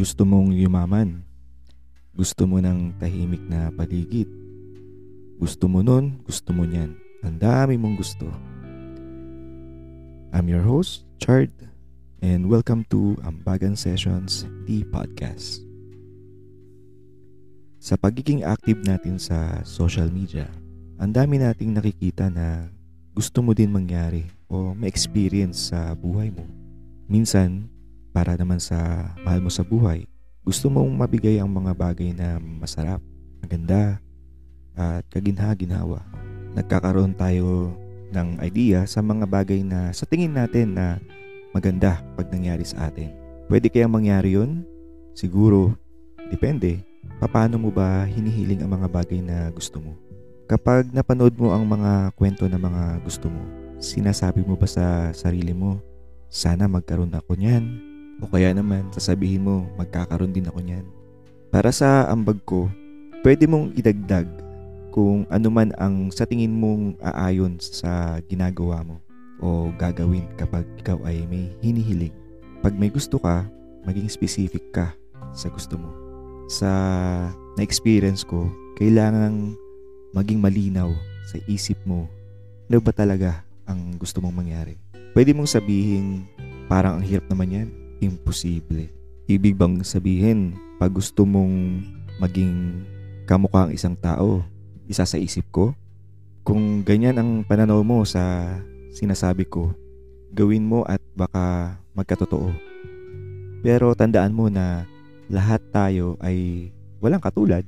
Gusto mong yumaman. Gusto mo ng tahimik na paligid. Gusto mo nun, gusto mo niyan. Ang dami mong gusto. I'm your host, Chard, and welcome to Ambagan Sessions, the podcast. Sa pagiging active natin sa social media, ang dami nating nakikita na gusto mo din mangyari o ma-experience sa buhay mo. Minsan, para naman sa mahal mo sa buhay, gusto mong mabigay ang mga bagay na masarap, maganda, at kaginha-ginhawa. Nagkakaroon tayo ng idea sa mga bagay na sa tingin natin na maganda pag nangyari sa atin. Pwede kayang mangyari yun? Siguro, depende. Paano mo ba hinihiling ang mga bagay na gusto mo? Kapag napanood mo ang mga kwento ng mga gusto mo, sinasabi mo ba sa sarili mo, sana magkaroon ako niyan, o kaya naman, sasabihin mo, magkakaroon din ako niyan. Para sa ambag ko, pwede mong idagdag kung ano man ang sa tingin mong aayon sa ginagawa mo o gagawin kapag ikaw ay may hinihiling. Pag may gusto ka, maging specific ka sa gusto mo. Sa na-experience ko, kailangang maging malinaw sa isip mo ano ba talaga ang gusto mong mangyari. Pwede mong sabihin, parang ang hirap naman yan imposible. Ibig bang sabihin, pag gusto mong maging kamukha ang isang tao, isa sa isip ko? Kung ganyan ang pananaw mo sa sinasabi ko, gawin mo at baka magkatotoo. Pero tandaan mo na lahat tayo ay walang katulad.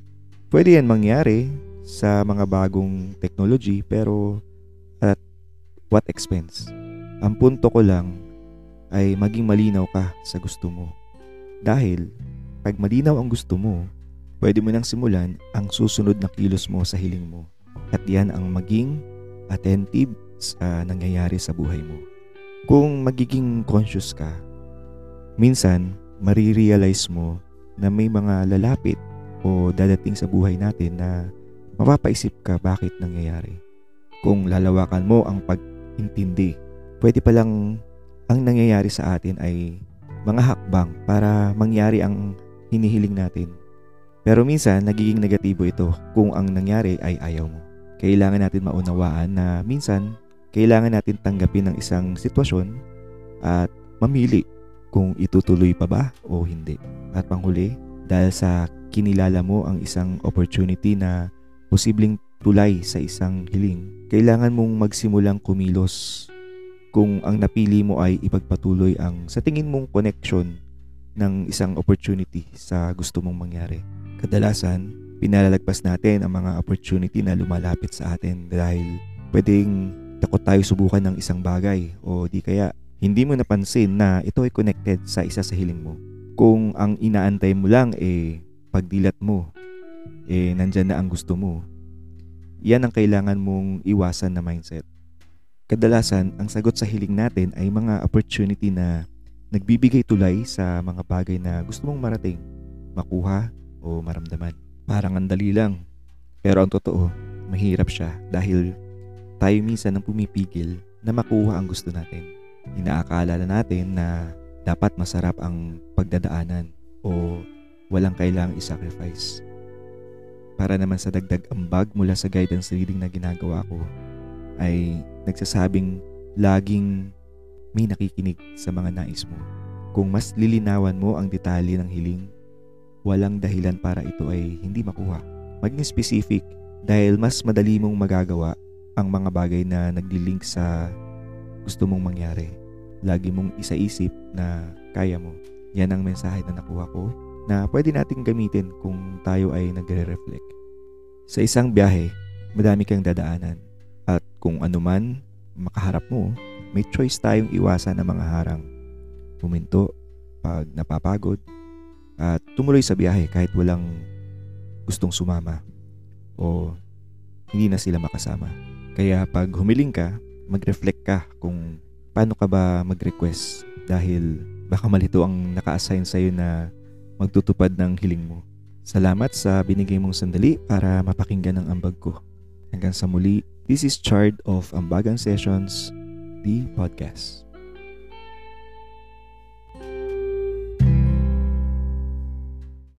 Pwede yan mangyari sa mga bagong technology pero at what expense? Ang punto ko lang ay maging malinaw ka sa gusto mo. Dahil, pag malinaw ang gusto mo, pwede mo nang simulan ang susunod na kilos mo sa hiling mo. At yan ang maging attentive sa nangyayari sa buhay mo. Kung magiging conscious ka, minsan marirealize mo na may mga lalapit o dadating sa buhay natin na mapapaisip ka bakit nangyayari. Kung lalawakan mo ang pag-intindi, pwede palang ang nangyayari sa atin ay mga hakbang para mangyari ang hinihiling natin. Pero minsan, nagiging negatibo ito kung ang nangyari ay ayaw mo. Kailangan natin maunawaan na minsan, kailangan natin tanggapin ang isang sitwasyon at mamili kung itutuloy pa ba o hindi. At panghuli, dahil sa kinilala mo ang isang opportunity na posibleng tulay sa isang hiling, kailangan mong magsimulang kumilos kung ang napili mo ay ipagpatuloy ang sa tingin mong connection ng isang opportunity sa gusto mong mangyari. Kadalasan, pinalalagpas natin ang mga opportunity na lumalapit sa atin dahil pwedeng takot tayo subukan ng isang bagay o di kaya hindi mo napansin na ito ay connected sa isa sa hiling mo. Kung ang inaantay mo lang eh pagdilat mo, eh nandyan na ang gusto mo, yan ang kailangan mong iwasan na mindset. Kadalasan, ang sagot sa hiling natin ay mga opportunity na nagbibigay tulay sa mga bagay na gusto mong marating, makuha o maramdaman. Parang ang dali lang. Pero ang totoo, mahirap siya dahil tayo minsan ang pumipigil na makuha ang gusto natin. Inaakala na natin na dapat masarap ang pagdadaanan o walang kailangang isacrifice. Para naman sa dagdag ambag mula sa guidance reading na ginagawa ko, ay nagsasabing laging may nakikinig sa mga nais mo. Kung mas lilinawan mo ang detalye ng hiling, walang dahilan para ito ay hindi makuha. Maging specific dahil mas madali mong magagawa ang mga bagay na naglilink sa gusto mong mangyari. Lagi mong isaisip na kaya mo. Yan ang mensahe na nakuha ko na pwede nating gamitin kung tayo ay nagre-reflect. Sa isang biyahe, madami kang dadaanan at kung anuman makaharap mo, may choice tayong iwasan ang mga harang. Puminto pag napapagod at tumuloy sa biyahe kahit walang gustong sumama o hindi na sila makasama. Kaya pag humiling ka, mag-reflect ka kung paano ka ba mag-request dahil baka malito ang naka-assign sa'yo na magtutupad ng hiling mo. Salamat sa binigay mong sandali para mapakinggan ang ambag ko. Hanggang sa muli, this is Chard of Ambagan Sessions, the podcast.